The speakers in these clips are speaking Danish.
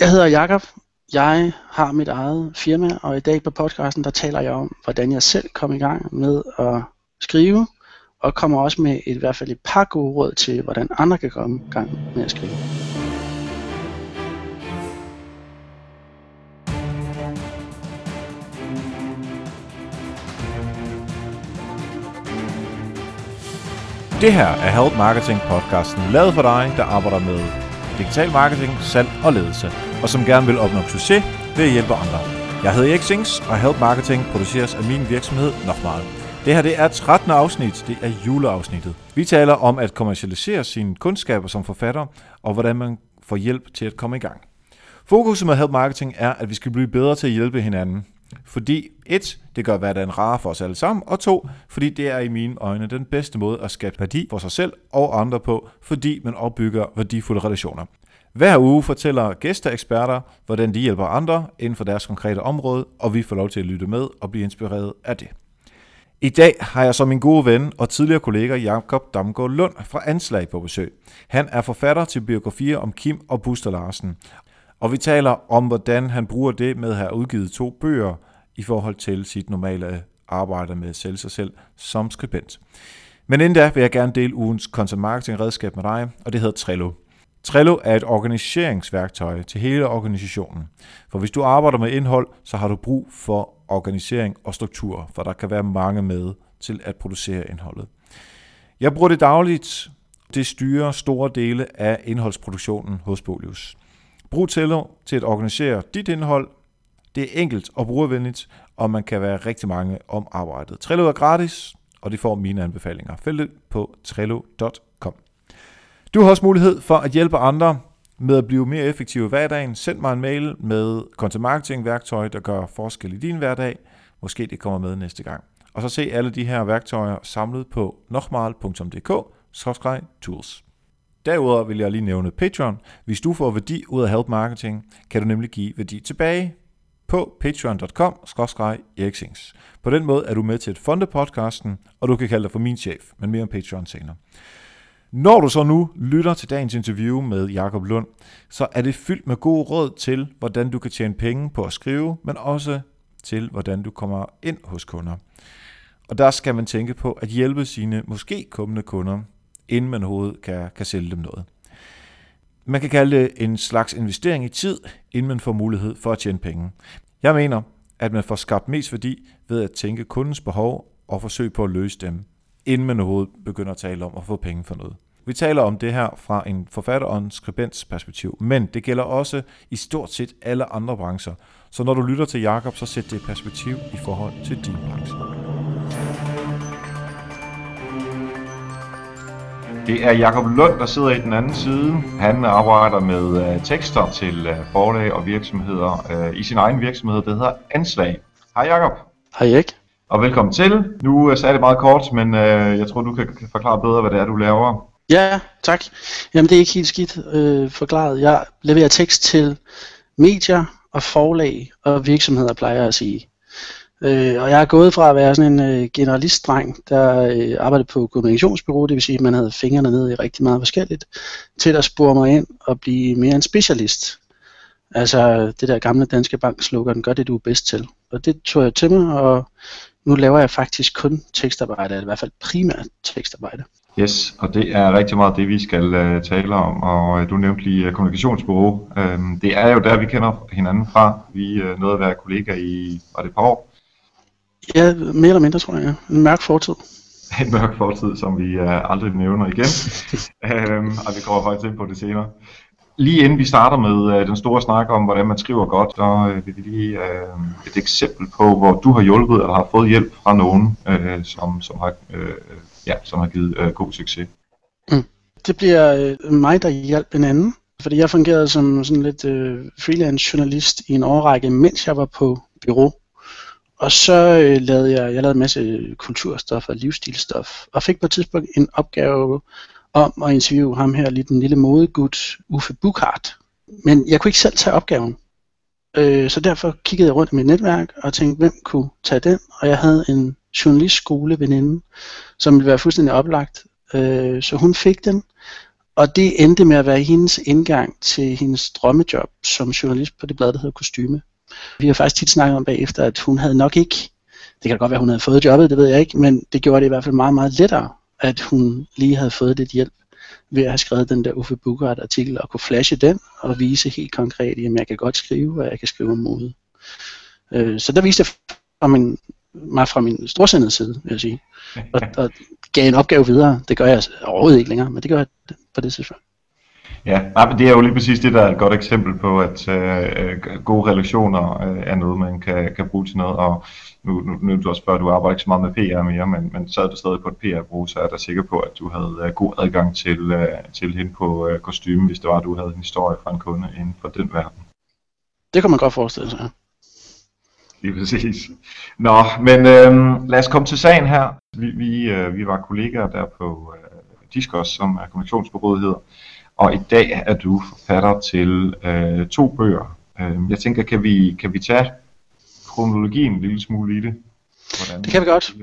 Jeg hedder Jakob. Jeg har mit eget firma, og i dag på podcasten, der taler jeg om, hvordan jeg selv kom i gang med at skrive, og kommer også med et, i hvert fald et par gode råd til, hvordan andre kan komme i gang med at skrive. Det her er Help Marketing podcasten, lavet for dig, der arbejder med digital marketing, salg og ledelse, og som gerne vil opnå succes ved at hjælpe andre. Jeg hedder Erik Sings, og Help Marketing produceres af min virksomhed Nokmal. Det her det er 13. afsnit, det er juleafsnittet. Vi taler om at kommercialisere sine kundskaber som forfatter, og hvordan man får hjælp til at komme i gang. Fokuset med Help Marketing er, at vi skal blive bedre til at hjælpe hinanden. Fordi et, det gør hverdagen rar for os alle sammen, og to, fordi det er i mine øjne den bedste måde at skabe værdi for sig selv og andre på, fordi man opbygger værdifulde relationer. Hver uge fortæller gæsteeksperter, hvordan de hjælper andre inden for deres konkrete område, og vi får lov til at lytte med og blive inspireret af det. I dag har jeg som min gode ven og tidligere kollega Jakob Damgaard Lund fra Anslag på besøg. Han er forfatter til biografier om Kim og Buster Larsen, og vi taler om, hvordan han bruger det med at have udgivet to bøger i forhold til sit normale arbejde med at sælge sig selv som skribent. Men inden da vil jeg gerne dele ugens content marketing redskab med dig, og det hedder Trello. Trello er et organiseringsværktøj til hele organisationen. For hvis du arbejder med indhold, så har du brug for organisering og struktur, for der kan være mange med til at producere indholdet. Jeg bruger det dagligt. Det styrer store dele af indholdsproduktionen hos Bolius. Brug Trello til at organisere dit indhold. Det er enkelt og brugervenligt, og man kan være rigtig mange om arbejdet. Trello er gratis, og det får mine anbefalinger. Følg det på trello.com. Du har også mulighed for at hjælpe andre med at blive mere effektiv i hverdagen. Send mig en mail med content marketing værktøj, der gør forskel i din hverdag. Måske det kommer med næste gang. Og så se alle de her værktøjer samlet på nokmal.dk-tools. Derudover vil jeg lige nævne Patreon. Hvis du får værdi ud af Help Marketing, kan du nemlig give værdi tilbage på patreon.com eriksings. På den måde er du med til at funde podcasten, og du kan kalde dig for min chef, men mere om Patreon senere. Når du så nu lytter til dagens interview med Jakob Lund, så er det fyldt med gode råd til, hvordan du kan tjene penge på at skrive, men også til, hvordan du kommer ind hos kunder. Og der skal man tænke på at hjælpe sine måske kommende kunder, inden man overhovedet kan, kan sælge dem noget. Man kan kalde det en slags investering i tid, inden man får mulighed for at tjene penge. Jeg mener, at man får skabt mest værdi ved at tænke kundens behov og forsøge på at løse dem, inden man overhovedet begynder at tale om at få penge for noget. Vi taler om det her fra en forfatter og en skribents perspektiv, men det gælder også i stort set alle andre brancher. Så når du lytter til Jakob, så sæt det i perspektiv i forhold til din branche. Det er Jakob Lund, der sidder i den anden side. Han arbejder med uh, tekster til uh, forlag og virksomheder uh, i sin egen virksomhed, der hedder Anslag. Hej Jakob. Hej Erik. Og velkommen til. Nu uh, sagde det meget kort, men øh, jeg tror, du kan forklare bedre, hvad det er, du laver. Ja, tak. Jamen det er ikke helt skidt øh, forklaret. Jeg leverer tekst til medier og forlag og virksomheder, plejer jeg at sige. Øh, og jeg er gået fra at være sådan en øh, generalistdreng, der øh, arbejdede på kommunikationsbyrå, det vil sige, at man havde fingrene ned i rigtig meget forskelligt, til at spore mig ind og blive mere en specialist. Altså det der gamle danske bankslogan, gør det du er bedst til. Og det tog jeg til mig, og nu laver jeg faktisk kun tekstarbejde, eller i hvert fald primært tekstarbejde. Yes, og det er rigtig meget det, vi skal uh, tale om, og uh, du nævnte lige uh, kommunikationsbureau. Uh, det er jo der, vi kender hinanden fra. Vi uh, nåede at være kollega i, var det et par år? Ja, mere eller mindre, tror jeg. En mørk fortid. En mørk fortid, som vi uh, aldrig nævner igen. uh, og vi kommer faktisk ind på det senere. Lige inden vi starter med øh, den store snak om, hvordan man skriver godt, så øh, vil vi lige øh, et eksempel på, hvor du har hjulpet eller har fået hjælp fra nogen, øh, som, som har øh, ja, som har givet øh, god succes. Mm. Det bliver øh, mig, der hjælper en anden, fordi jeg fungerede som sådan lidt øh, freelance journalist i en årrække, mens jeg var på bureau. Og så øh, lavede jeg, jeg lavede en masse kulturstof og livsstilstof, og fik på et tidspunkt en opgave om at interviewe ham her, lige den lille modegud, Uffe Bukart. Men jeg kunne ikke selv tage opgaven. Øh, så derfor kiggede jeg rundt i mit netværk og tænkte, hvem kunne tage den? Og jeg havde en journalistskole veninde, som ville være fuldstændig oplagt. Øh, så hun fik den, og det endte med at være hendes indgang til hendes drømmejob som journalist på det blad, der hedder Kostyme. Vi har faktisk tit snakket om bagefter, at hun havde nok ikke, det kan godt være, hun havde fået jobbet, det ved jeg ikke, men det gjorde det i hvert fald meget, meget lettere, at hun lige havde fået lidt hjælp ved at have skrevet den der Uffe Bugart artikel og kunne flashe den og vise helt konkret, at jeg kan godt skrive, og jeg kan skrive om mode. Øh, så der viste jeg fra min, mig fra min storsindede side, vil jeg sige, og, og gav en opgave videre. Det gør jeg overhovedet ikke længere, men det gør jeg på det tidspunkt. Ja, nej, men det er jo lige præcis det, der er et godt eksempel på, at øh, gode relationer øh, er noget, man kan, kan bruge til noget. Og nu, nu, nu du også spørger, du arbejder ikke så meget med PR mere, men, men sad du stadig på et PR-bureau, så er jeg sikker på, at du havde uh, god adgang til, uh, til hende på uh, kostyme, hvis det var, at du havde en historie fra en kunde inden for den verden. Det kan man godt forestille sig. Lige præcis. Nå, men øh, lad os komme til sagen her. Vi, vi, øh, vi var kollegaer der på øh, Discos, som er kommunikationsbureauet hedder. Og i dag er du forfatter til øh, to bøger. Øh, jeg tænker, kan vi, kan vi tage kronologien en lille smule i det? Hvordan det kan vi godt.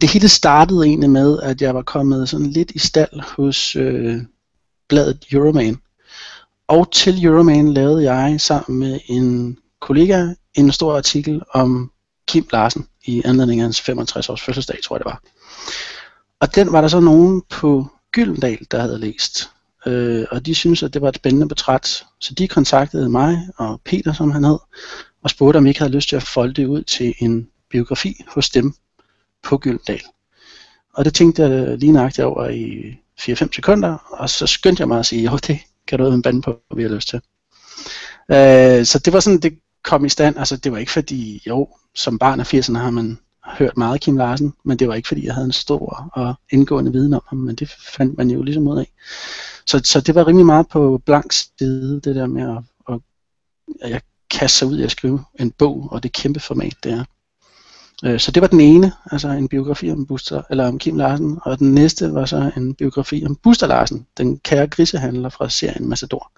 Det hele startede egentlig med, at jeg var kommet sådan lidt i stald hos øh, bladet Euroman. Og til Euroman lavede jeg sammen med en kollega en stor artikel om Kim Larsen i anledning af hans 65 års fødselsdag, tror jeg det var. Og den var der så nogen på Gyldendal, der havde læst. Øh, og de synes at det var et spændende portræt. Så de kontaktede mig og Peter, som han hed, og spurgte, om jeg ikke havde lyst til at folde det ud til en biografi hos dem på Gyldendal. Og det tænkte jeg lige nøjagtigt over i 4-5 sekunder, og så skyndte jeg mig at sige, jo det kan du en bande på, vi har lyst til. Øh, så det var sådan, det kom i stand. Altså det var ikke fordi, jo, som barn af 80'erne har man hørt meget Kim Larsen, men det var ikke fordi, jeg havde en stor og indgående viden om ham, men det fandt man jo ligesom ud af. Så, så det var rimelig meget på blank side, det der med at, at, at jeg kaste sig ud i at skrive en bog, og det kæmpe format, det er. Øh, så det var den ene, altså en biografi om Buster, eller om Kim Larsen, og den næste var så en biografi om Buster Larsen, den kære grisehandler fra serien Massador,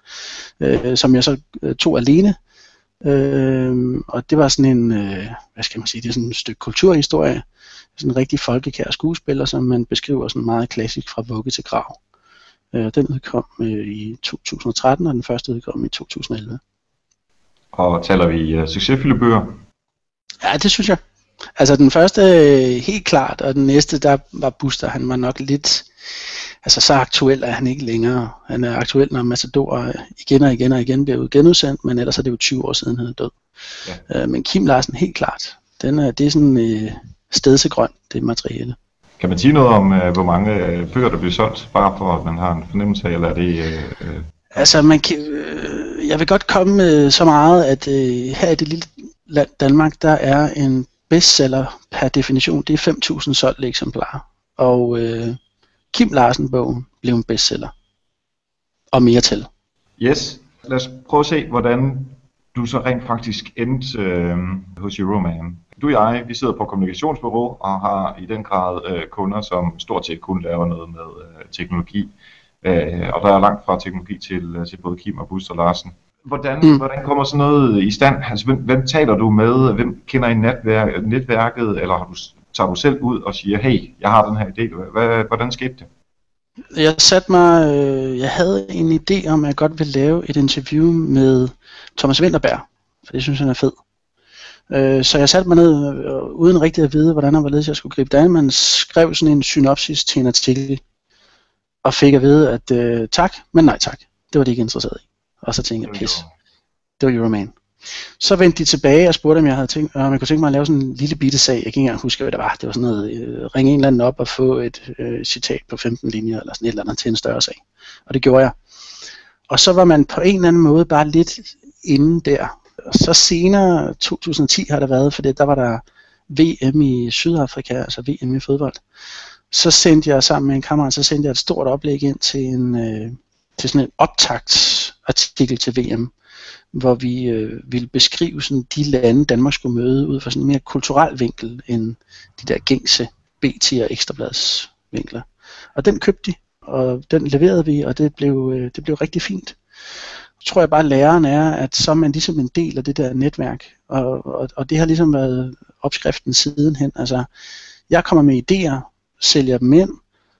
øh, som jeg så øh, tog alene, Øh, og det var sådan en, øh, hvad skal man sige, det er sådan et stykke kulturhistorie. Sådan en rigtig folkekær skuespiller, som man beskriver sådan meget klassisk fra vugge til grav. Øh, den udkom øh, i 2013, og den første udkom i 2011. Og taler vi uh, succesfulde bøger? Ja, det synes jeg. Altså den første øh, helt klart, og den næste, der var Buster, han var nok lidt, altså så aktuel er han ikke længere. Han er aktuel, når Matador igen og igen og igen bliver genudsendt, men ellers er det jo 20 år siden, han er død. Ja. Øh, men Kim Larsen, helt klart. Den er, det er sådan øh, stedsegrøn, det materielle. Kan man sige noget om, øh, hvor mange øh, bøger, der bliver solgt, bare for at man har en fornemmelse af, eller er det... Øh, øh... Altså, man kan, øh, jeg vil godt komme med så meget, at øh, her i det lille land Danmark, der er en bestseller per definition, det er 5.000 solgte eksemplarer. Og øh, Kim Larsen-bogen blev en bestseller. Og mere til. Yes. Lad os prøve at se, hvordan du så rent faktisk endte øh, hos Euroman. Du og jeg, vi sidder på kommunikationsbureau og har i den grad øh, kunder, som stort set kun laver noget med øh, teknologi. Øh, og der er langt fra teknologi til, øh, til både Kim og Buster Larsen. Hvordan, mm. hvordan kommer sådan noget i stand? Altså, hvem, hvem taler du med? Hvem kender I netværk, netværket? Eller har du, tager du selv ud og siger, hey, jeg har den her idé. Hvad, hvordan skete det? Jeg satte mig, øh, jeg havde en idé om, at jeg godt ville lave et interview med Thomas Winterberg, for det synes han er fed. Øh, så jeg satte mig ned, øh, uden rigtig at vide, hvordan og hvorledes jeg skulle gribe det an, men skrev sådan en synopsis til en artikel, og fik at vide, at øh, tak, men nej tak. Det var de ikke interesseret i. Og så tænkte jeg, pis. Det var Euroman. Så vendte de tilbage og spurgte, om jeg havde tænkt, om jeg kunne tænke mig at lave sådan en lille bitte sag. Jeg kan ikke engang huske, hvad det var. Det var sådan noget, øh, ringe en eller anden op og få et øh, citat på 15 linjer, eller sådan et eller andet til en større sag. Og det gjorde jeg. Og så var man på en eller anden måde bare lidt inde der. Og så senere, 2010 har det været, for der var der VM i Sydafrika, altså VM i fodbold. Så sendte jeg sammen med en kammerat, så sendte jeg et stort oplæg ind til en, øh, til sådan en optagtsartikel til VM, hvor vi øh, ville beskrive sådan de lande, Danmark skulle møde ud fra sådan en mere kulturel vinkel end de der gængse BT og Ekstrablads vinkler. Og den købte de, og den leverede vi, og det blev, øh, det blev rigtig fint. Så tror jeg bare, at læreren er, at så er man ligesom en del af det der netværk, og, og, og det har ligesom været opskriften sidenhen. Altså, jeg kommer med idéer, sælger dem ind,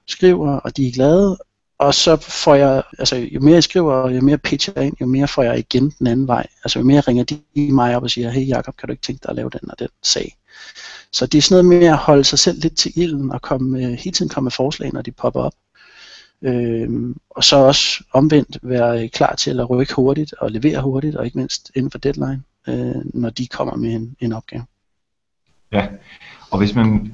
skriver, og de er glade, og så får jeg, altså jo mere jeg skriver, og jo mere pitcher jeg ind, jo mere får jeg igen den anden vej. Altså jo mere ringer de mig op og siger, hey Jacob, kan du ikke tænke dig at lave den og den sag? Så det er sådan noget med at holde sig selv lidt til ilden og komme, øh, hele tiden komme med forslag, når de popper op. Øhm, og så også omvendt være klar til at rykke hurtigt og levere hurtigt, og ikke mindst inden for deadline, øh, når de kommer med en, en opgave. Ja, og hvis man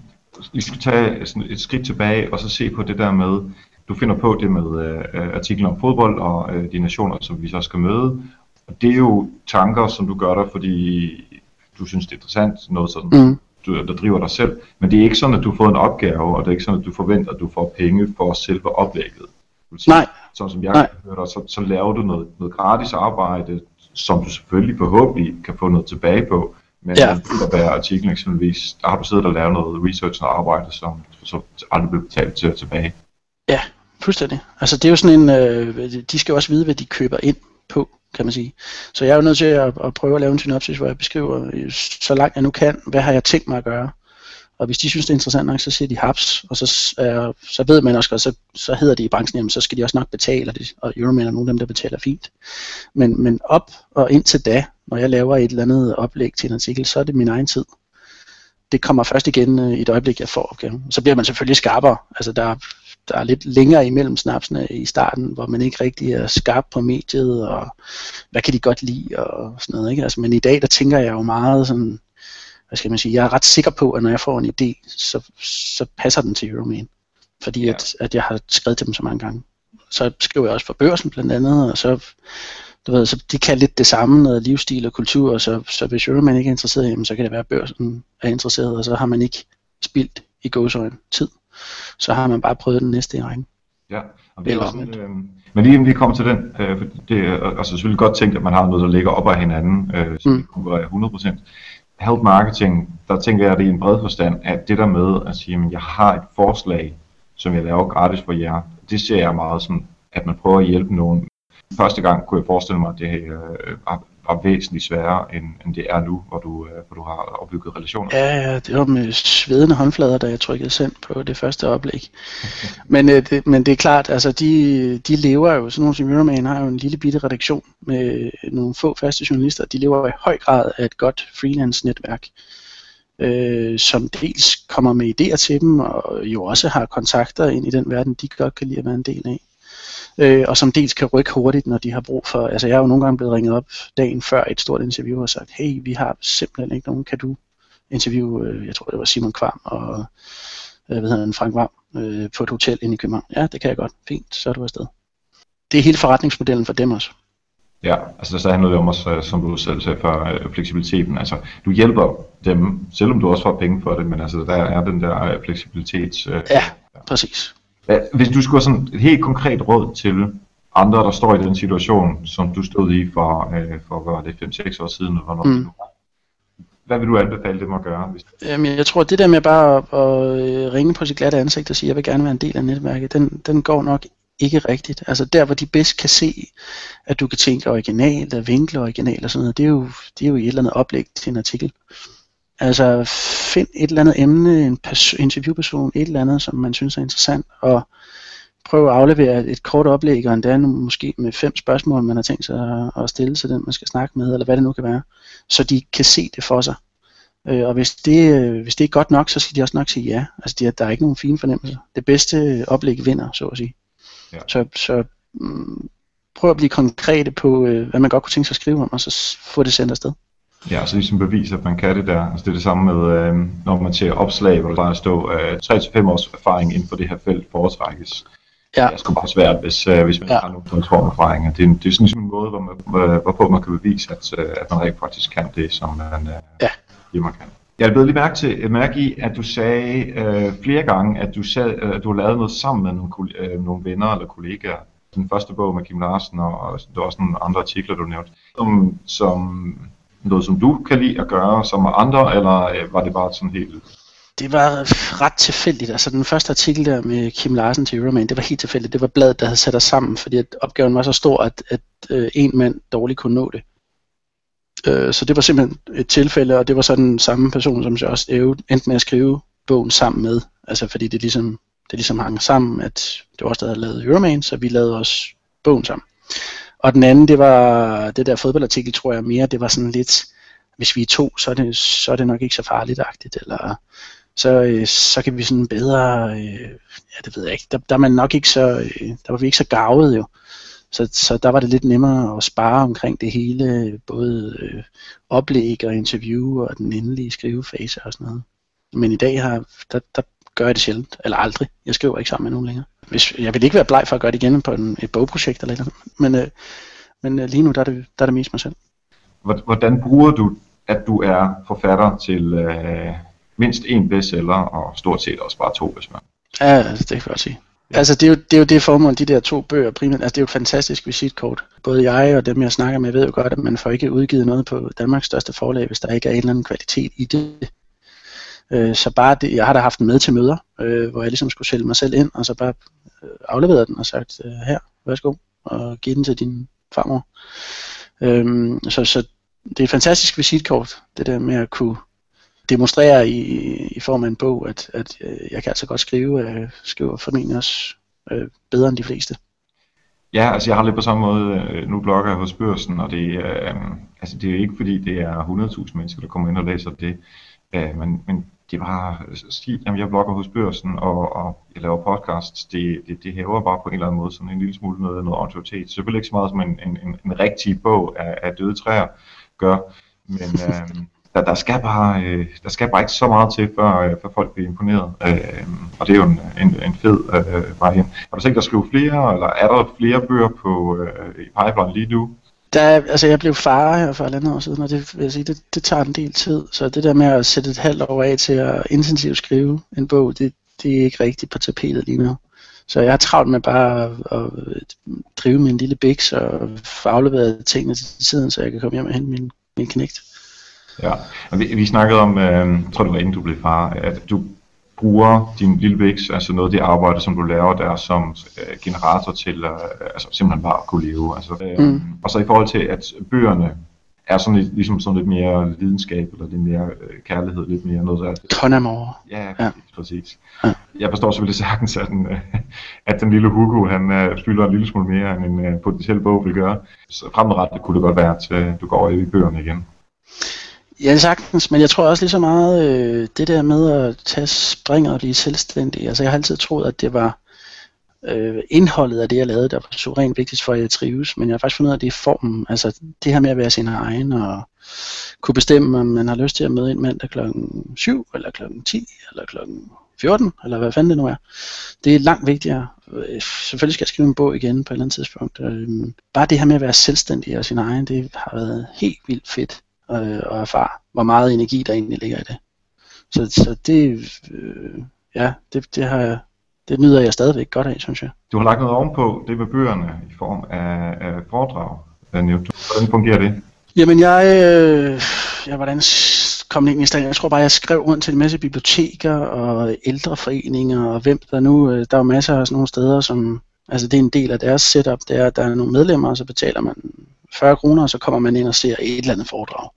vi skal tage sådan et skridt tilbage og så se på det der med, du finder på det med øh, artiklen om fodbold og øh, de nationer, som vi så skal møde. Og det er jo tanker, som du gør der, fordi du synes, det er interessant, noget sådan, mm. Du, der driver dig selv. Men det er ikke sådan, at du får en opgave, og det er ikke sådan, at du forventer, at du får penge for selve oplægget. Sige, Nej. Sådan som jeg hører dig, så, så laver du noget, noget gratis arbejde, som du selvfølgelig forhåbentlig kan få noget tilbage på. Men ja. der være artiklen eksempelvis, der har du siddet og lavet noget research og arbejde, som så aldrig bliver betalt til tilbage. Ja, fuldstændig. Altså det er jo sådan en, øh, de skal jo også vide, hvad de køber ind på, kan man sige. Så jeg er jo nødt til at, at prøve at lave en synopsis, hvor jeg beskriver, øh, så langt jeg nu kan, hvad har jeg tænkt mig at gøre. Og hvis de synes, det er interessant nok, så siger de haps, og så, øh, så ved man også og så, så hedder det i branchen, jamen, så skal de også nok betale, og, det, og Euroman er nogle af dem, der betaler fint. Men, men op og indtil da, når jeg laver et eller andet oplæg til en artikel, så er det min egen tid. Det kommer først igen øh, i et øjeblik, jeg får opgaven. Så bliver man selvfølgelig skarpere. Altså der, der er lidt længere imellem snapsene i starten, hvor man ikke rigtig er skarp på mediet, og hvad kan de godt lide, og sådan noget. Ikke? Altså, men i dag, der tænker jeg jo meget sådan, hvad skal man sige, jeg er ret sikker på, at når jeg får en idé, så, så passer den til Euroman. Fordi ja. at, at jeg har skrevet til dem så mange gange. Så skriver jeg også for børsen blandt andet, og så, du ved, så de kan lidt det samme, noget livsstil og kultur, og så, så hvis Euroman ikke er interesseret, jamen, så kan det være, at børsen er interesseret, og så har man ikke spildt i gåsøjne tid så har man bare prøvet den næste i rækken. Ja, og det er også, øh, men lige inden vi kommer til den, øh, for det er altså selvfølgelig godt tænkt, at man har noget, der ligger op ad hinanden, øh, så mm. det være 100%. Health marketing, der tænker jeg, at det er en bred forstand, at det der med at sige, at jeg har et forslag, som jeg laver gratis for jer, det ser jeg meget som, at man prøver at hjælpe nogen. Første gang kunne jeg forestille mig, at det øh, var væsentligt sværere, end, end det er nu, hvor du, øh, hvor du har opbygget relationer. Ja, ja, det var med svedende håndflader, da jeg trykkede send på det første oplæg. men, øh, det, men det er klart, altså de, de lever jo, sådan nogle som Euroman har jo en lille bitte redaktion med øh, nogle få faste journalister, de lever i høj grad af et godt freelance-netværk. Øh, som dels kommer med idéer til dem, og jo også har kontakter ind i den verden, de godt kan lide at være en del af øh, og som dels kan rykke hurtigt, når de har brug for, altså jeg er jo nogle gange blevet ringet op dagen før et stort interview og sagt, hey, vi har simpelthen ikke nogen, kan du interviewe, øh, jeg tror det var Simon Kvam og øh, hvad hedder han, Frank Vam øh, på et hotel inde i København. Ja, det kan jeg godt. Fint, så er du afsted. Det er hele forretningsmodellen for dem også. Ja, altså så handler det om også, som du selv sagde før, øh, fleksibiliteten. Altså, du hjælper dem, selvom du også får penge for det, men altså der er den der øh, fleksibilitet. Øh, ja, præcis. Hvis du skulle have sådan et helt konkret råd til andre, der står i den situation, som du stod i for, øh, for hvad var det, 5-6 år siden, eller hvornår mm. hvad vil du anbefale dem at gøre? Hvis... Jamen, jeg tror, det der med bare at, at øh, ringe på sit glatte ansigt og sige, jeg vil gerne være en del af netværket, den, den går nok ikke rigtigt. Altså der, hvor de bedst kan se, at du kan tænke originalt, og vinkle originalt og sådan noget, det er jo, det er jo i et eller andet oplæg til en artikel. Altså find et eller andet emne, en pers- interviewperson, et eller andet, som man synes er interessant, og prøv at aflevere et kort oplæg, og endda måske med fem spørgsmål, man har tænkt sig at stille til den, man skal snakke med, eller hvad det nu kan være, så de kan se det for sig. Øh, og hvis det, hvis det er godt nok, så skal de også nok sige ja. Altså de, der er ikke nogen fine fornemmelser. Det bedste oplæg vinder, så at sige. Ja. Så, så mm, prøv at blive konkrete på, øh, hvad man godt kunne tænke sig at skrive om, og så få det sendt afsted. Ja, så ligesom bevise, at man kan det der. Altså det er det samme med, øh, når man ser opslag, hvor der bare står øh, 3-5 års erfaring inden for det her felt foretrækkes. Ja. Det er sgu bare svært, hvis, øh, hvis man ja. har nogle form erfaringer. Det er, det er sådan ligesom en måde, hvor man, øh, hvorpå man kan bevise, at, øh, at man rigtig faktisk kan det, som man, øh, ja. det, man kan. Jeg er blevet lige mærke, til, mærke i, at du sagde øh, flere gange, at du, sag, øh, at du har lavet noget sammen med nogle, øh, nogle venner eller kollegaer. Den første bog med Kim Larsen, og, og der var også nogle andre artikler, du nævnte, som, som noget, som du kan lide at gøre som andre, eller øh, var det bare sådan helt... Det var ret tilfældigt. Altså den første artikel der med Kim Larsen til Euroman, det var helt tilfældigt. Det var bladet, der havde sat os sammen, fordi at opgaven var så stor, at, at øh, en mand dårligt kunne nå det. Øh, så det var simpelthen et tilfælde, og det var så den samme person, som jeg også endte med at skrive bogen sammen med. Altså fordi det ligesom, det ligesom hang sammen, at det var os, der havde lavet Euroman, så vi lavede også bogen sammen. Og den anden, det var det der fodboldartikel, tror jeg mere, det var sådan lidt, hvis vi er to, så er det, så er det nok ikke så farligt-agtigt, eller så, øh, så kan vi sådan bedre, øh, ja det ved jeg ikke, der, der er man nok ikke så, øh, der var vi ikke så gavet jo. Så, så der var det lidt nemmere at spare omkring det hele, både øh, oplæg og interview og den endelige skrivefase og sådan noget. Men i dag har, der, der gør jeg det sjældent, eller aldrig. Jeg skriver ikke sammen med nogen længere. Hvis, jeg vil ikke være bleg for at gøre det igen på en, et bogprojekt eller noget, men, øh, men øh, lige nu der er, det, der er det mest mig selv. Hvordan bruger du, at du er forfatter til øh, mindst en bestseller og stort set også bare to, hvis man... Ja, det kan jeg godt sige. Ja. Altså det er, jo, det er jo det formål, de der to bøger primært, altså det er jo et fantastisk visitkort. Både jeg og dem jeg snakker med ved jo godt, at man får ikke udgivet noget på Danmarks største forlag, hvis der ikke er en eller anden kvalitet i det. Øh, så bare det, jeg har da haft den med til møder, øh, hvor jeg ligesom skulle sælge mig selv ind, og så bare øh, afleveret den og sagt, øh, her, værsgo, og giv den til din farmor. Øh, så, så det er et fantastisk visitkort, det der med at kunne demonstrere i, i form af en bog, at, at øh, jeg kan altså godt skrive, øh, skriver formentlig også øh, bedre end de fleste. Ja, altså jeg har lidt på samme måde, øh, nu blogger jeg hos børsen, og det, øh, altså det er ikke fordi, det er 100.000 mennesker, der kommer ind og læser det, øh, men, men det var sige, jamen jeg blogger hos børsen, og, og jeg laver podcasts, det, det, det hæver bare på en eller anden måde sådan en lille smule noget, noget autoritet. Selvfølgelig ikke så meget som en, en, en, en rigtig bog af, af døde træer gør, men, øh, der, der, skal bare, øh, der skal bare ikke så meget til, før, øh, før folk bliver imponeret. Øh, og det er jo en, en, en fed øh, vej hen. Har du tænkt dig at skrive flere, eller er der flere bøger på, øh, i pipeline lige nu? Der, altså jeg blev far her for et år siden, og det, vil jeg sige, det, det tager en del tid. Så det der med at sætte et halvt år af til at intensivt skrive en bog, det, det er ikke rigtigt på tapetet lige nu. Så jeg har travlt med bare at, at drive min lille biks og få afleveret tingene til tiden, så jeg kan komme hjem og hente min, min knægt. Ja, og vi, vi snakkede om, øh, tror det var inden du blev far, at du bruger din lille vækst, altså noget af det arbejde, som du laver der som øh, generator til øh, altså simpelthen bare at kunne leve. Altså, øh, mm. Og så i forhold til, at bøgerne er sådan lidt, ligesom sådan lidt mere lidenskab, eller lidt mere øh, kærlighed, lidt mere noget der. Tonamor. Ja, ja, præcis. Ja. Jeg forstår selvfølgelig sagtens, at den, øh, at den lille Hugo, han øh, fylder en lille smule mere, end en øh, potentiel bog vil gøre. Så fremadrettet kunne det godt være, at øh, du går over i bøgerne igen. Ja, sagtens, men jeg tror også lige så meget, øh, det der med at tage springer og blive selvstændig. Altså jeg har altid troet, at det var øh, indholdet af det, jeg lavede, der var så rent vigtigt for, at jeg trives. Men jeg har faktisk fundet ud af, at det er formen. Altså det her med at være sin egen og kunne bestemme, om man har lyst til at møde en mandag klokken 7, eller klokken 10, eller klokken 14, eller hvad fanden det nu er. Det er langt vigtigere. Øh, selvfølgelig skal jeg skrive en bog igen på et eller andet tidspunkt. Øhm, bare det her med at være selvstændig og sin egen, det har været helt vildt fedt øh, og erfare, hvor meget energi der egentlig ligger i det. Så, så det, øh, ja, det, det, har jeg, det nyder jeg stadigvæk godt af, synes jeg. Du har lagt noget ovenpå, det med bøgerne i form af, af foredrag. Hvordan fungerer det? Jamen jeg, øh, jeg hvordan kom ind i stand? Jeg tror bare, jeg skrev rundt til en masse biblioteker og ældreforeninger og hvem der nu, øh, der er masser af sådan nogle steder, som, altså det er en del af deres setup, det er, at der er nogle medlemmer, og så betaler man 40 kroner, og så kommer man ind og ser et eller andet foredrag.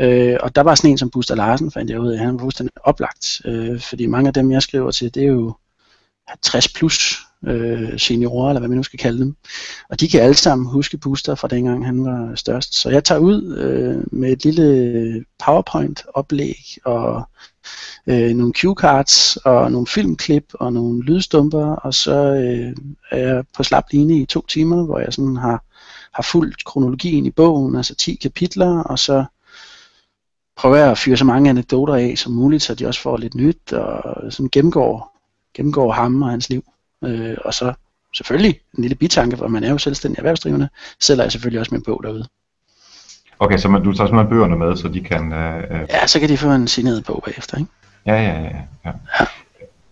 Øh, og der var sådan en som Buster Larsen, fandt jeg ud af, han var fuldstændig oplagt, øh, fordi mange af dem, jeg skriver til, det er jo 60 plus øh, seniorer, eller hvad man nu skal kalde dem. Og de kan alle sammen huske Buster fra dengang han var størst. Så jeg tager ud øh, med et lille PowerPoint-oplæg og øh, nogle cue cards og nogle filmklip og nogle lydstumper, og så øh, er jeg på slap line i to timer, hvor jeg sådan har har fulgt kronologien i bogen, altså 10 kapitler, og så prøver jeg at fyre så mange anekdoter af som muligt, så de også får lidt nyt, og sådan gennemgår, gennemgår ham og hans liv. Øh, og så selvfølgelig en lille bitanke, hvor man er jo selvstændig erhvervsdrivende, sælger jeg selvfølgelig også min bog derude. Okay, så man, du tager simpelthen bøgerne med, så de kan... Øh, ja, så kan de få en signeret bog bagefter, ikke? Ja, ja, ja. ja. ja.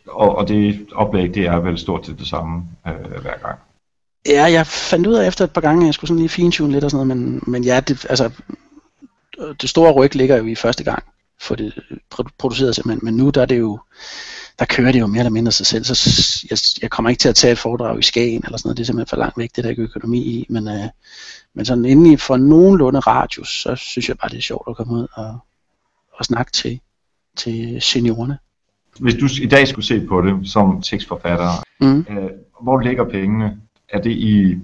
Og, og det oplæg, det er vel stort set det samme øh, hver gang. Ja, jeg fandt ud af efter et par gange, at jeg skulle sådan lige fintune lidt og sådan noget, men, men ja, det, altså, det store ryg ligger jo i første gang, for det produceret simpelthen, men nu der er det jo, der kører det jo mere eller mindre sig selv, så jeg, jeg kommer ikke til at tage et foredrag i Skagen eller sådan noget, det er simpelthen for langt væk, det der ikke økonomi i, men, øh, men sådan inden i for nogenlunde radius, så synes jeg bare, det er sjovt at komme ud og, og snakke til, til seniorerne. Hvis du i dag skulle se på det som tekstforfatter, mm. øh, hvor ligger pengene? Er det i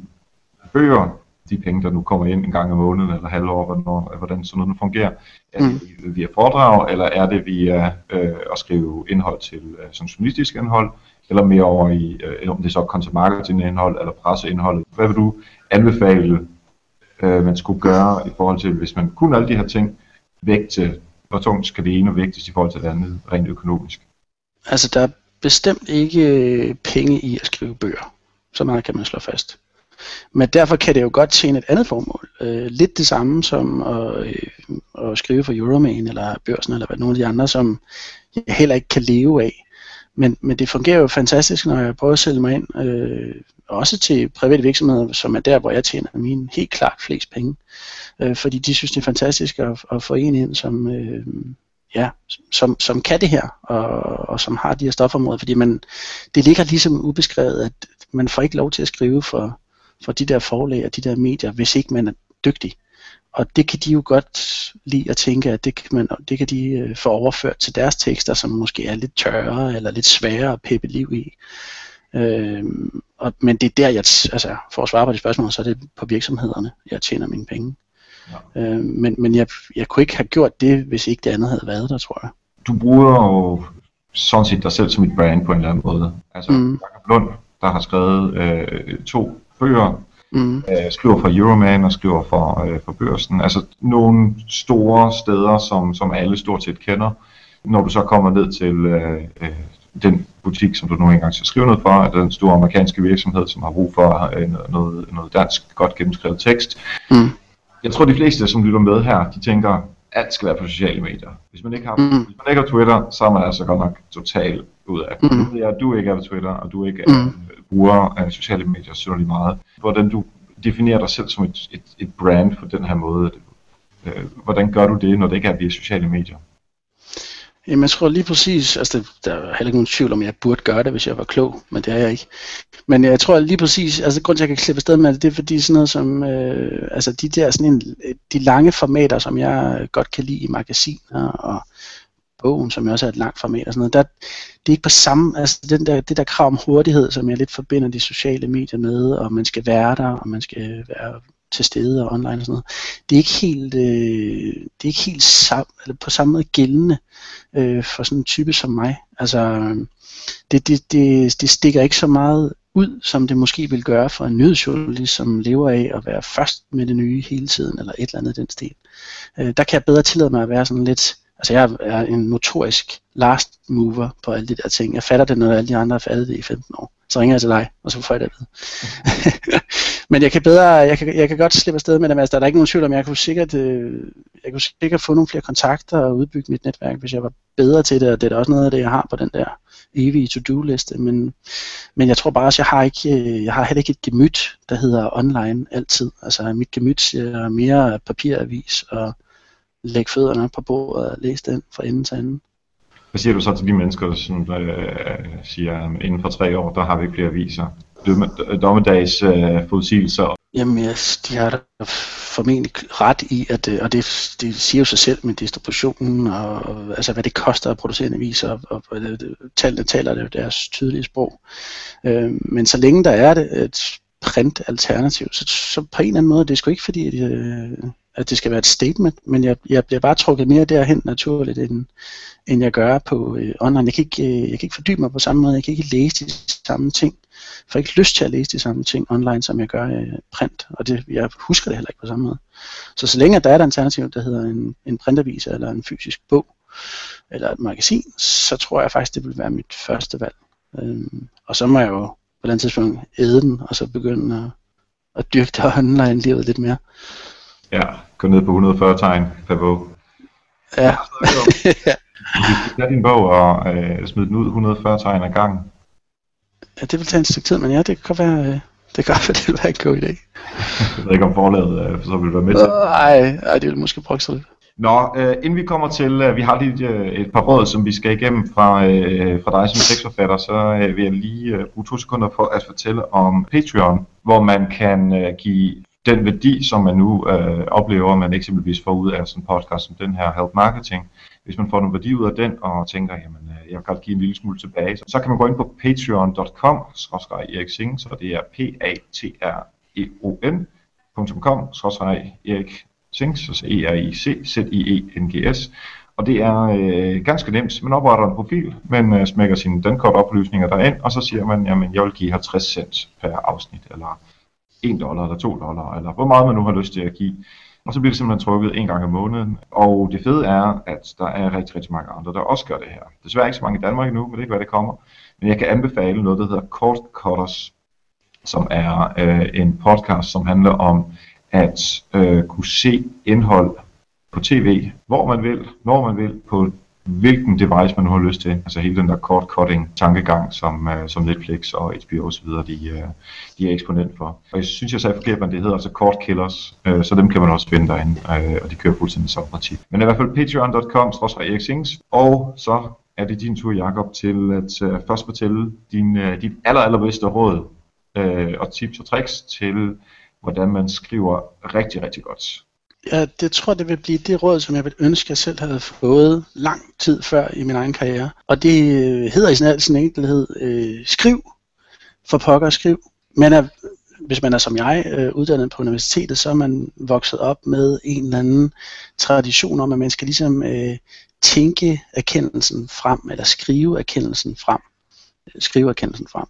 bøger, de penge, der nu kommer ind en gang i måneden eller halvår, hvornår, hvordan sådan noget fungerer? Er det mm. via foredrag, eller er det via øh, at skrive indhold til øh, sådan journalistisk indhold, eller mere over i, øh, om det er så content marketing indhold eller presseindhold? Hvad vil du anbefale, øh, man skulle gøre i forhold til, hvis man kunne alle de her ting, vægte, hvor tungt skal det ene vægtes i forhold til det andet, rent økonomisk? Altså, der er bestemt ikke øh, penge i at skrive bøger. Så meget kan man slå fast. Men derfor kan det jo godt tjene et andet formål. Øh, lidt det samme som at, øh, at skrive for Euroman eller Børsen eller hvad, nogle af de andre, som jeg heller ikke kan leve af. Men, men det fungerer jo fantastisk, når jeg prøver at sælge mig ind, øh, også til private virksomheder, som er der, hvor jeg tjener mine helt klart flest penge. Øh, fordi de synes, det er fantastisk at, at få en ind, som, øh, ja, som, som kan det her, og, og som har de her stofområder. Fordi man, det ligger ligesom ubeskrevet, at man får ikke lov til at skrive for, for de der forlag og de der medier, hvis ikke man er dygtig. Og det kan de jo godt lide at tænke, at det kan, man, det kan de øh, få overført til deres tekster, som måske er lidt tørre eller lidt svære at peppe liv i. Øh, og, men det er der, jeg, altså for at svare på det spørgsmål, så er det på virksomhederne, jeg tjener mine penge. Ja. Øh, men men jeg, jeg kunne ikke have gjort det, hvis ikke det andet havde været der, tror jeg. Du bruger jo sådan set dig selv som et brand på en eller anden måde. Altså mm. Jacob Lund, der har skrevet øh, to bøger, mm. øh, skriver for Euroman og skriver for, øh, for børsen. Altså nogle store steder, som, som alle stort set kender. Når du så kommer ned til øh, øh, den butik, som du nu engang skal skrive noget for, er den store amerikanske virksomhed, som har brug for øh, noget, noget dansk godt gennemskrevet tekst. Mm. Jeg tror, de fleste, som lytter med her, de tænker, alt skal være på sociale medier. Hvis man ikke har, mm. hvis man ikke har Twitter, så er man altså godt nok totalt ud af. Mm. Ved jeg, at du ikke er på Twitter, og du ikke er, mm bruger af sociale medier synderligt meget. Hvordan du definerer dig selv som et, et, et brand på den her måde. Øh, hvordan gør du det, når det ikke er via sociale medier? Jamen, jeg tror lige præcis, altså der er heller ikke nogen tvivl om, at jeg burde gøre det, hvis jeg var klog, men det er jeg ikke. Men jeg tror lige præcis, altså grund til, at jeg kan slippe afsted med det, det er fordi sådan noget som, øh, altså de der sådan en, de lange formater, som jeg godt kan lide i magasiner og bogen, som også er et langt format og sådan noget, der, det er ikke på samme, altså den der, det der krav om hurtighed, som jeg lidt forbinder de sociale medier med, og man skal være der, og man skal være til stede og online og sådan noget. Det er ikke helt, øh, det er ikke helt sam, eller på samme måde gældende øh, for sådan en type som mig. Altså, det, det, det, det stikker ikke så meget ud, som det måske vil gøre for en nyhedsjournalist, som lever af at være først med det nye hele tiden, eller et eller andet den stil. Øh, der kan jeg bedre tillade mig at være sådan lidt, altså jeg er en notorisk last mover på alle de der ting. Jeg fatter det, når alle de andre har fattet det i 15 år. Så ringer jeg til dig, og så får jeg det ved. Men jeg kan bedre, jeg kan, jeg kan godt slippe afsted med det, altså, der er ikke nogen tvivl om, jeg kunne sikkert, øh, jeg kunne sikkert få nogle flere kontakter og udbygge mit netværk, hvis jeg var bedre til det, og det er da også noget af det, jeg har på den der evige to-do-liste, men, men jeg tror bare også, jeg har ikke, øh, jeg har heller ikke et gemyt, der hedder online altid. Altså mit gemyt er mere papiravis og lægge fødderne på bordet og læse den fra ende til ende. Hvad siger du så til de mennesker, som øh, siger, at inden for tre år, der har vi ikke flere aviser? Dommedags øh, forudsigelser. Jamen, ja, de har da formentlig ret i, at, øh, og det, det siger jo sig selv med distributionen, og altså hvad det koster at producere en avis, og, og, og tallene taler det deres tydelige sprog. Øh, men så længe der er det, et print alternativ, så, så på en eller anden måde, det er sgu ikke fordi, at, øh, at det skal være et statement, men jeg, jeg bliver bare trukket mere derhen naturligt, end, end jeg gør på øh, online. Jeg kan, ikke, øh, jeg kan ikke fordybe mig på samme måde, jeg kan ikke læse de samme ting. Jeg ikke lyst til at læse de samme ting online, som jeg gør øh, print, og det, jeg husker det heller ikke på samme måde. Så så længe der er et alternativ, der hedder en, en printavis eller en fysisk bog, eller et magasin, så tror jeg faktisk, det vil være mit første valg. Øhm, og så må jeg jo på den tidspunkt æde den, og så begynde at, at dyrke det online-livet lidt mere. Ja, gå ned på 140 tegn per bog. Ja. Du kan din bog og øh, smide den ud 140 tegn ad gangen. Ja, det vil tage en stykke tid, men ja, det kan være, øh, det kan være, det være en god idé. jeg ved ikke, om forlaget øh, så vil være med til. Nej, nej, det vil måske brokse lidt. Nå, øh, inden vi kommer til, øh, vi har lige øh, et par råd, som vi skal igennem fra, øh, fra dig som tekstforfatter, så øh, vil jeg lige øh, bruge to sekunder for at fortælle om Patreon, hvor man kan øh, give den værdi, som man nu øh, oplever, man eksempelvis får ud af sådan en podcast som den her, Help Marketing, hvis man får noget værdi ud af den, og tænker, jamen, øh, jeg vil godt give en lille smule tilbage, så, så kan man gå ind på patreon.com, Erik Singh, så det er p a t r e o n.com, Erik Sings, så e r i c z i e n g s og det er øh, ganske nemt. Man opretter en profil, man øh, smækker sine dankortoplysninger derind, og så siger man, jamen jeg vil give 50 cent per afsnit, eller 1 dollar, eller 2 dollar, eller hvor meget man nu har lyst til at give. Og så bliver det simpelthen trukket en gang om måneden. Og det fede er, at der er rigtig, rigtig mange andre, der også gør det her. Desværre ikke så mange i Danmark endnu, men det er ikke, hvad det kommer. Men jeg kan anbefale noget, der hedder Cost Cutters, som er øh, en podcast, som handler om at øh, kunne se indhold på tv, hvor man vil, når man vil, på hvilken device man nu har lyst til. Altså hele den der cord cutting tankegang, som, uh, som Netflix og HBO osv. De, uh, de er eksponent for. Og jeg synes, jeg sagde forkert, men det hedder altså cord killers, uh, så dem kan man også finde derinde, uh, og de kører fuldstændig som princip. Men i hvert fald patreon.com, og så er det din tur, Jakob, til at uh, først fortælle din, uh, dit aller, allerbedste råd uh, og tips og tricks til, hvordan man skriver rigtig, rigtig godt. Ja, det tror det vil blive det råd, som jeg vil ønske, jeg selv havde fået lang tid før i min egen karriere. Og det øh, hedder i sådan sin enkelhed, øh, skriv for pokker skriv. Men er, hvis man er som jeg, øh, uddannet på universitetet, så er man vokset op med en eller anden tradition om, at man skal ligesom øh, tænke erkendelsen frem, eller skrive erkendelsen frem. Skrive erkendelsen frem.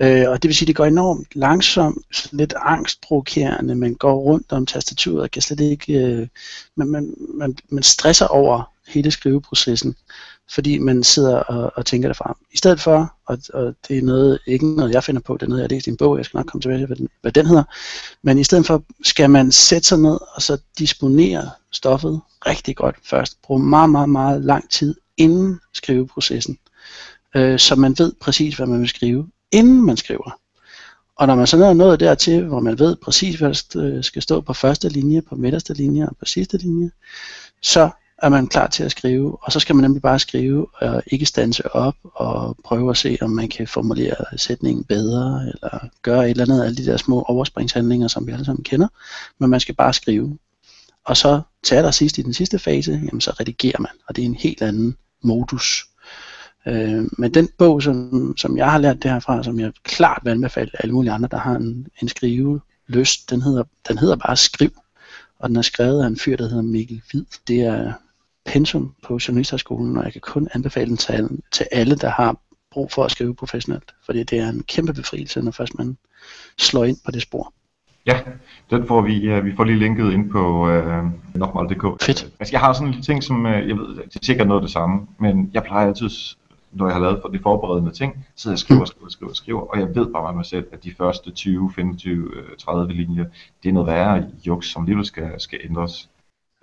Øh, og det vil sige, at det går enormt langsomt, lidt angstprovokerende, man går rundt om tastaturet og kan slet ikke, øh, man, man, man, man stresser over hele skriveprocessen, fordi man sidder og, og tænker det frem. I stedet for, og, og det er noget, ikke noget jeg finder på, det er noget jeg har læst i en bog, jeg skal nok komme tilbage til, hvad den, hvad den hedder, men i stedet for skal man sætte sig ned og så disponere stoffet rigtig godt først. Bruge meget, meget, meget lang tid inden skriveprocessen, øh, så man ved præcis, hvad man vil skrive inden man skriver. Og når man så er nået dertil, hvor man ved præcis, hvad der øh, skal stå på første linje, på midterste linje og på sidste linje, så er man klar til at skrive, og så skal man nemlig bare skrive og ikke stanse op og prøve at se, om man kan formulere sætningen bedre, eller gøre et eller andet af alle de der små overspringshandlinger, som vi alle sammen kender, men man skal bare skrive. Og så til allersidst i den sidste fase, jamen så redigerer man, og det er en helt anden modus. Øh, men den bog, som, som jeg har lært det herfra, som jeg klart vil anbefale alle mulige andre, der har en, en skrive lyst, den hedder, den hedder bare Skriv, og den er skrevet af en fyr, der hedder Mikkel Hvid. Det er pensum på Journalisterskolen, og jeg kan kun anbefale den til, til alle, der har brug for at skrive professionelt, fordi det er en kæmpe befrielse, når først man slår ind på det spor. Ja, den får vi, uh, vi får lige linket ind på uh, nokmal.dk. Fedt. Altså, jeg har sådan en ting, som uh, jeg ved, det er sikkert noget af det samme, men jeg plejer altid når jeg har lavet for de forberedende ting, så jeg skriver, skriver, skriver, skriver, og jeg ved bare med mig selv, at de første 20, 25, 30 linjer, det er noget værre juks, som alligevel skal, skal ændres.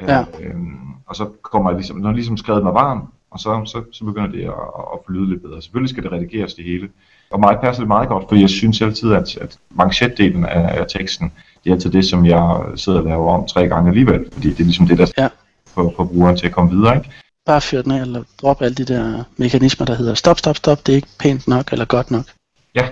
Ja. Øhm, og så kommer jeg ligesom, når jeg ligesom skrevet mig varm, og så, så, så begynder det at, at flyde lidt bedre. Selvfølgelig skal det redigeres det hele. Og mig passer det meget godt, for jeg synes altid, at, at manchetdelen af, af teksten, det er altid det, som jeg sidder og laver om tre gange alligevel, fordi det er ligesom det, der ja. får, får brugeren til at komme videre. Ikke? Bare fyr den af, eller drop alle de der mekanismer, der hedder stop, stop, stop, det er ikke pænt nok, eller godt nok. Ja,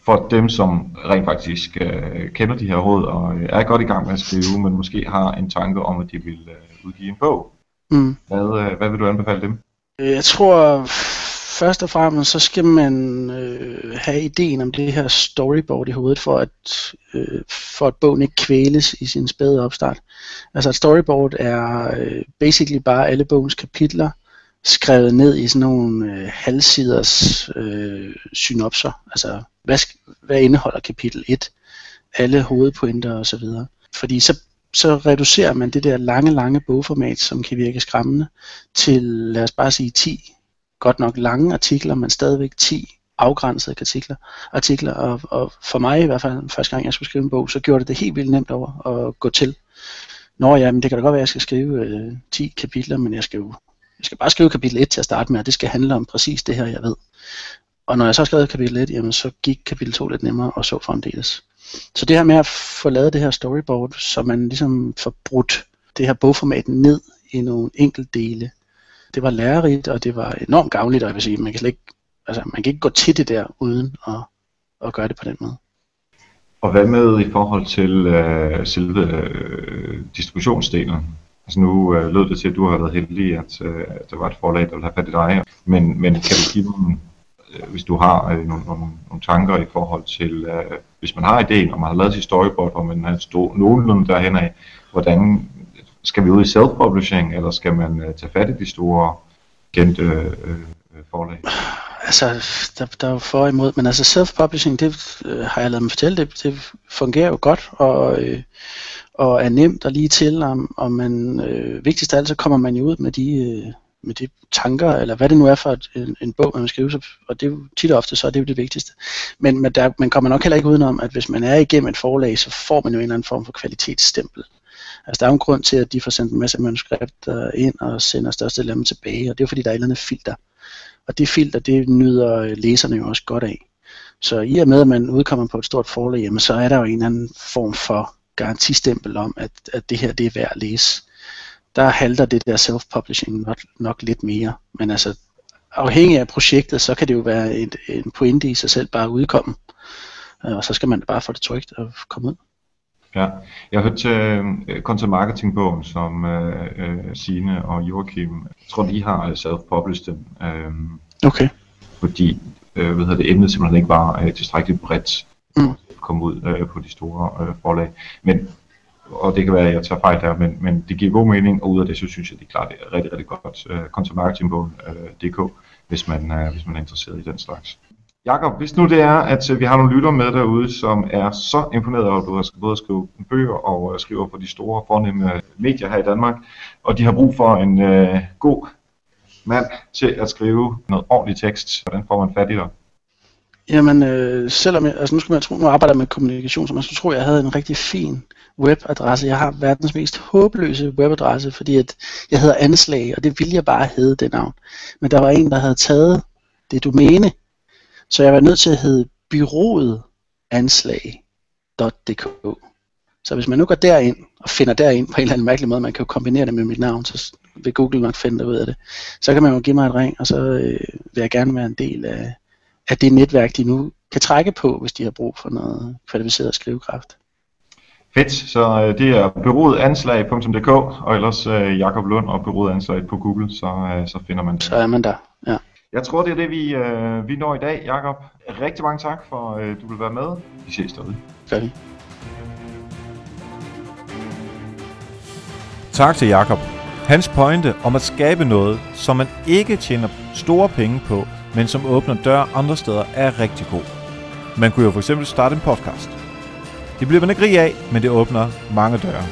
for dem, som rent faktisk øh, kender de her råd, og øh, er godt i gang med at skrive, men måske har en tanke om, at de vil øh, udgive en bog. Mm. Hvad, øh, hvad vil du anbefale dem? Jeg tror først og fremmest, så skal man øh, have ideen om det her storyboard i hovedet, for at, øh, for at bogen ikke kvæles i sin spæde opstart. Altså et storyboard er øh, basically bare alle bogens kapitler, skrevet ned i sådan nogle øh, halvsiders øh, synopser. Altså, hvad, hvad indeholder kapitel 1? Alle hovedpointer osv. Fordi så, så reducerer man det der lange, lange bogformat, som kan virke skræmmende, til lad os bare sige 10 godt nok lange artikler, men stadigvæk 10 afgrænsede artikler, artikler og, og for mig i hvert fald, første gang jeg skulle skrive en bog, så gjorde det det helt vildt nemt over at gå til. Nå ja, men det kan da godt være, at jeg skal skrive øh, 10 kapitler, men jeg skal jo jeg skal bare skrive kapitel 1 til at starte med, og det skal handle om præcis det her, jeg ved. Og når jeg så skrev kapitel 1, jamen, så gik kapitel 2 lidt nemmere, og så fremdeles. Så det her med at få lavet det her storyboard, så man ligesom får brudt det her bogformat ned i nogle enkelte dele, det var lærerigt, og det var enormt gavnligt, og jeg vil sige, man kan slet ikke, altså, man kan ikke gå til det der, uden at, at gøre det på den måde. Og hvad med i forhold til øh, selve øh, distributionsdelen? Altså nu øh, lød det til, at du har været heldig, at, øh, at der var et forlag, der ville have fat i dig. Men, men kan du give dem, øh, hvis du har øh, nogle, nogle, nogle tanker i forhold til, øh, hvis man har ideen, og man har lavet sit storyboard, og man har stået nogenlunde derhen af, hvordan skal vi ud i self-publishing, eller skal man øh, tage fat i de store kendte øh, øh, forlag? Altså, der, der er jo for og imod, men altså self-publishing, det øh, har jeg lavet mig fortælle, det, det fungerer jo godt, og, øh, og er nemt og lige til, og, og man, øh, vigtigst af alt, så kommer man jo ud med de, øh, med de tanker, eller hvad det nu er for et, en, en bog, man skriver, og det er jo tit og ofte, så er det jo det vigtigste. Men, men der, man kommer nok heller ikke udenom, at hvis man er igennem et forlag, så får man jo en eller anden form for kvalitetsstempel. Altså der er jo en grund til, at de får sendt en masse manuskripter øh, ind og sender største dem tilbage, og det er fordi, der er et eller andet filter. Og det filter, det nyder øh, læserne jo også godt af. Så i og med, at man udkommer på et stort forlag, jamen, så er der jo en eller anden form for garantistempel om, at, at det her det er værd at læse. Der halter det der self-publishing nok, nok lidt mere. Men altså, afhængig af projektet, så kan det jo være et, en pointe i sig selv bare at udkomme. Øh, og så skal man bare få det trygt og komme ud. Ja, jeg har hørt til uh, content marketing bogen, som uh, uh, Sine og Joachim, jeg tror de har self-published den. Um, okay. Fordi uh, hvad hedder det, emnet simpelthen ikke var uh, tilstrækkeligt bredt mm. at komme ud uh, på de store uh, forlag. Men, og det kan være, at jeg tager fejl der, men, men det giver god mening, og ud af det, så synes jeg, det er klart, det er rigtig, rigtig godt. Uh, content marketing bogen, DK, hvis man, uh, hvis man er interesseret i den slags. Jakob, hvis nu det er, at øh, vi har nogle lytter med derude, som er så imponeret over, at du har både skrive bøger og øh, skriver for de store fornemme øh, medier her i Danmark, og de har brug for en øh, god mand til at skrive noget ordentlig tekst. Hvordan får man fat i dig? Jamen, øh, selvom jeg, altså nu, skal man tro, nu arbejder jeg med kommunikation, så man skulle tro, at jeg havde en rigtig fin webadresse. Jeg har verdens mest håbløse webadresse, fordi at jeg hedder Anslag, og det ville jeg bare hedde det navn. Men der var en, der havde taget det domæne, så jeg var nødt til at hedde byrået anslag.dk. Så hvis man nu går derind og finder derind på en eller anden mærkelig måde, man kan jo kombinere det med mit navn, så vil Google nok finde ud af det. Så kan man jo give mig et ring, og så øh, vil jeg gerne være en del af, af det netværk, de nu kan trække på, hvis de har brug for noget kvalificeret skrivekraft. Fedt, så øh, det er byrådeanslag.dk, og ellers øh, Jakob Lund og byrådeanslag på Google, så, øh, så finder man det. Så er man der, ja. Jeg tror, det er det, vi, øh, vi når i dag, Jakob. Rigtig mange tak for, øh, du vil være med. Vi ses derude. Gør Tak til Jakob. Hans pointe om at skabe noget, som man ikke tjener store penge på, men som åbner døre andre steder, er rigtig god. Man kunne jo for eksempel starte en podcast. Det bliver man ikke rig af, men det åbner mange døre.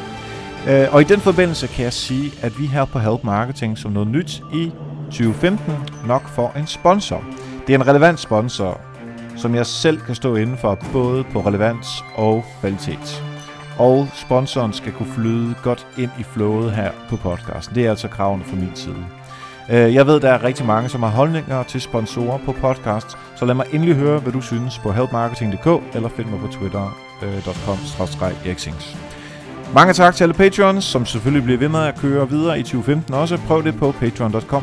Øh, og i den forbindelse kan jeg sige, at vi her på Help Marketing som noget nyt i 2015 nok får en sponsor. Det er en relevant sponsor, som jeg selv kan stå inden for både på relevans og kvalitet. Og sponsoren skal kunne flyde godt ind i flowet her på podcasten. Det er altså kravene fra min side. Øh, jeg ved, der er rigtig mange, som har holdninger til sponsorer på podcast, så lad mig endelig høre, hvad du synes på helpmarketing.dk eller find mig på twitter.com-eriksings. Øh, mange tak til alle Patreons, som selvfølgelig bliver ved med at køre videre i 2015 også. Prøv det på patreon.com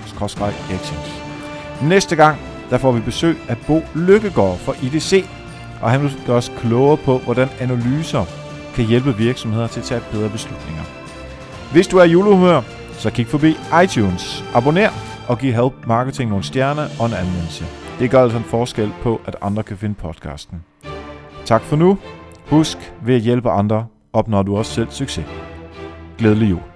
Næste gang, der får vi besøg af Bo Lykkegaard fra IDC, og han vil også klogere på, hvordan analyser kan hjælpe virksomheder til at tage bedre beslutninger. Hvis du er julehumør, så kig forbi iTunes, abonner og giv Help Marketing nogle stjerner og en anmeldelse. Det gør altså en forskel på, at andre kan finde podcasten. Tak for nu. Husk, ved at hjælpe andre, opnår du også selv succes. Glædelig jul.